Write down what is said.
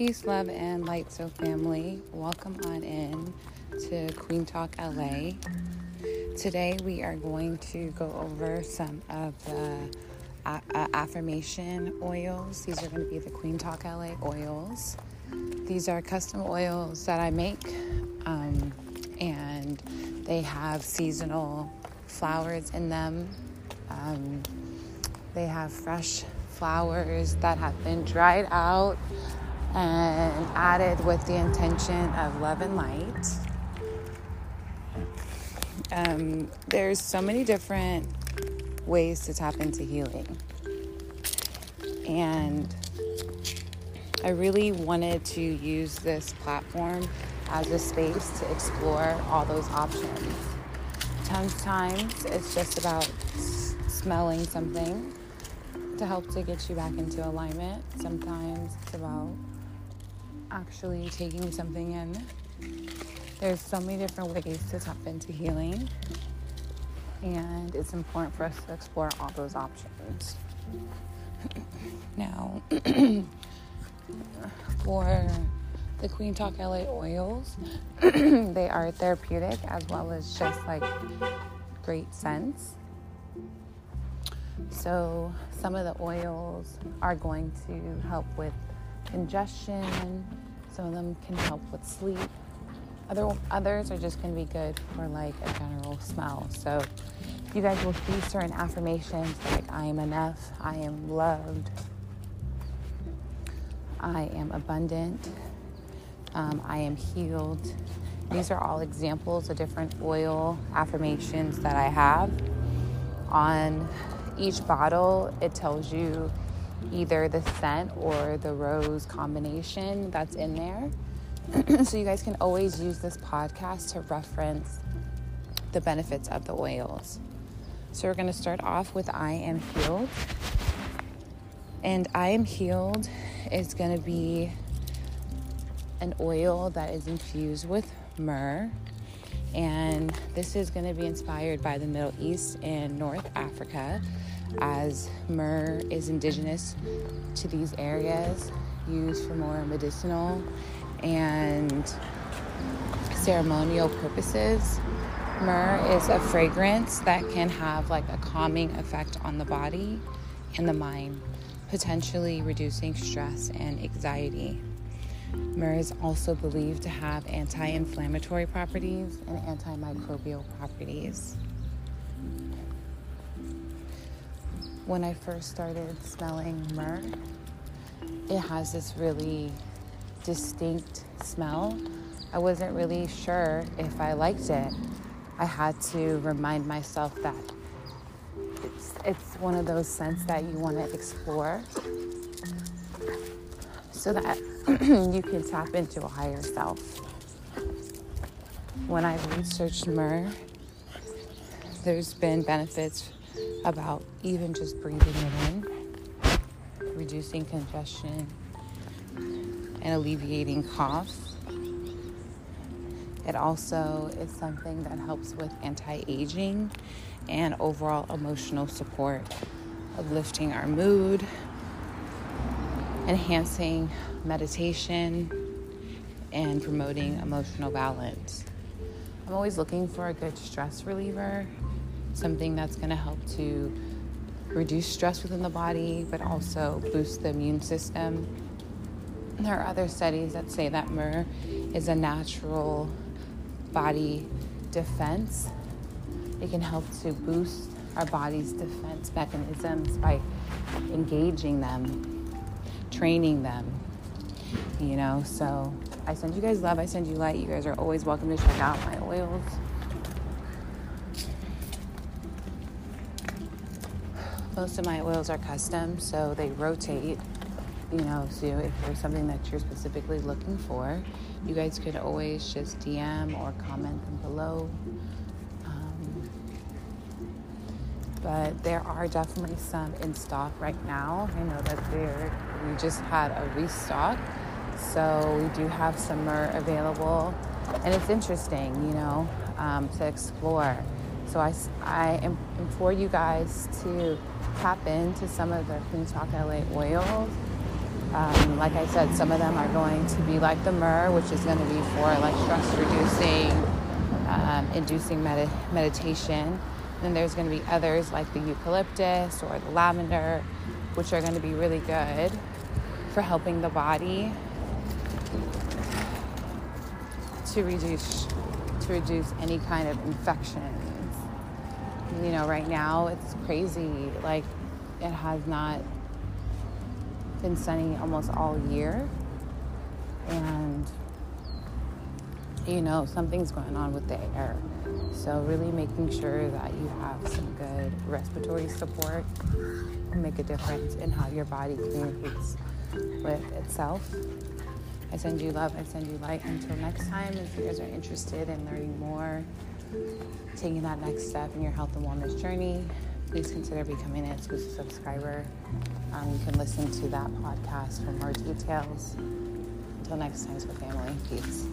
Peace, love, and light, so family. Welcome on in to Queen Talk LA. Today we are going to go over some of the uh, uh, affirmation oils. These are going to be the Queen Talk LA oils. These are custom oils that I make, um, and they have seasonal flowers in them. Um, they have fresh flowers that have been dried out and added with the intention of love and light. Um, there's so many different ways to tap into healing. And I really wanted to use this platform as a space to explore all those options. Sometimes it's just about s- smelling something to help to get you back into alignment. Sometimes it's about actually taking something in. There's so many different ways to tap into healing, and it's important for us to explore all those options. now, for the Queen Talk LA oils, they are therapeutic as well as just like great scents. So, some of the oils are going to help with congestion, some of them can help with sleep. Other, others are just going to be good for like a general smell. So, you guys will see certain affirmations like I am enough, I am loved, I am abundant, um, I am healed. These are all examples of different oil affirmations that I have on each bottle, it tells you either the scent or the rose combination that's in there. so you guys can always use this podcast to reference the benefits of the oils. So we're going to start off with I am healed. And I am healed is going to be an oil that is infused with myrrh and this is going to be inspired by the Middle East and North Africa, as myrrh is indigenous to these areas, used for more medicinal and ceremonial purposes. Myrrh is a fragrance that can have like a calming effect on the body and the mind, potentially reducing stress and anxiety. Myrrh is also believed to have anti inflammatory properties and antimicrobial properties. When I first started smelling myrrh, it has this really distinct smell. I wasn't really sure if I liked it. I had to remind myself that it's, it's one of those scents that you want to explore so that you can tap into a higher self. When I've researched myrrh, there's been benefits about even just breathing it in, reducing congestion, and alleviating coughs. It also is something that helps with anti aging and overall emotional support, uplifting our mood, enhancing meditation, and promoting emotional balance. I'm always looking for a good stress reliever, something that's going to help to reduce stress within the body, but also boost the immune system. There are other studies that say that myrrh is a natural body defense. It can help to boost our body's defense mechanisms by engaging them, training them, you know. So I send you guys love, I send you light. You guys are always welcome to check out my oils. Most of my oils are custom, so they rotate. You know, so if there's something that you're specifically looking for, you guys could always just DM or comment them below. Um, but there are definitely some in stock right now. I know that there we just had a restock, so we do have some more available, and it's interesting, you know, um, to explore. So I, I implore you guys to tap into some of the Queen Talk LA oils Um, like I said, some of them are going to be like the myrrh, which is going to be for like stress reducing, um, inducing med- meditation. Then there's going to be others like the eucalyptus or the lavender, which are going to be really good for helping the body to reduce to reduce any kind of infections. You know, right now it's crazy. Like it has not been sunny almost all year. And you know, something's going on with the air. So really making sure that you have some good respiratory support will make a difference in how your body communicates with itself. I send you love, I send you light. Until next time, if you guys are interested in learning more, taking that next step in your health and wellness journey, please consider becoming an exclusive subscriber. Um, you can listen to that podcast for more details. Until next time, for family. Peace.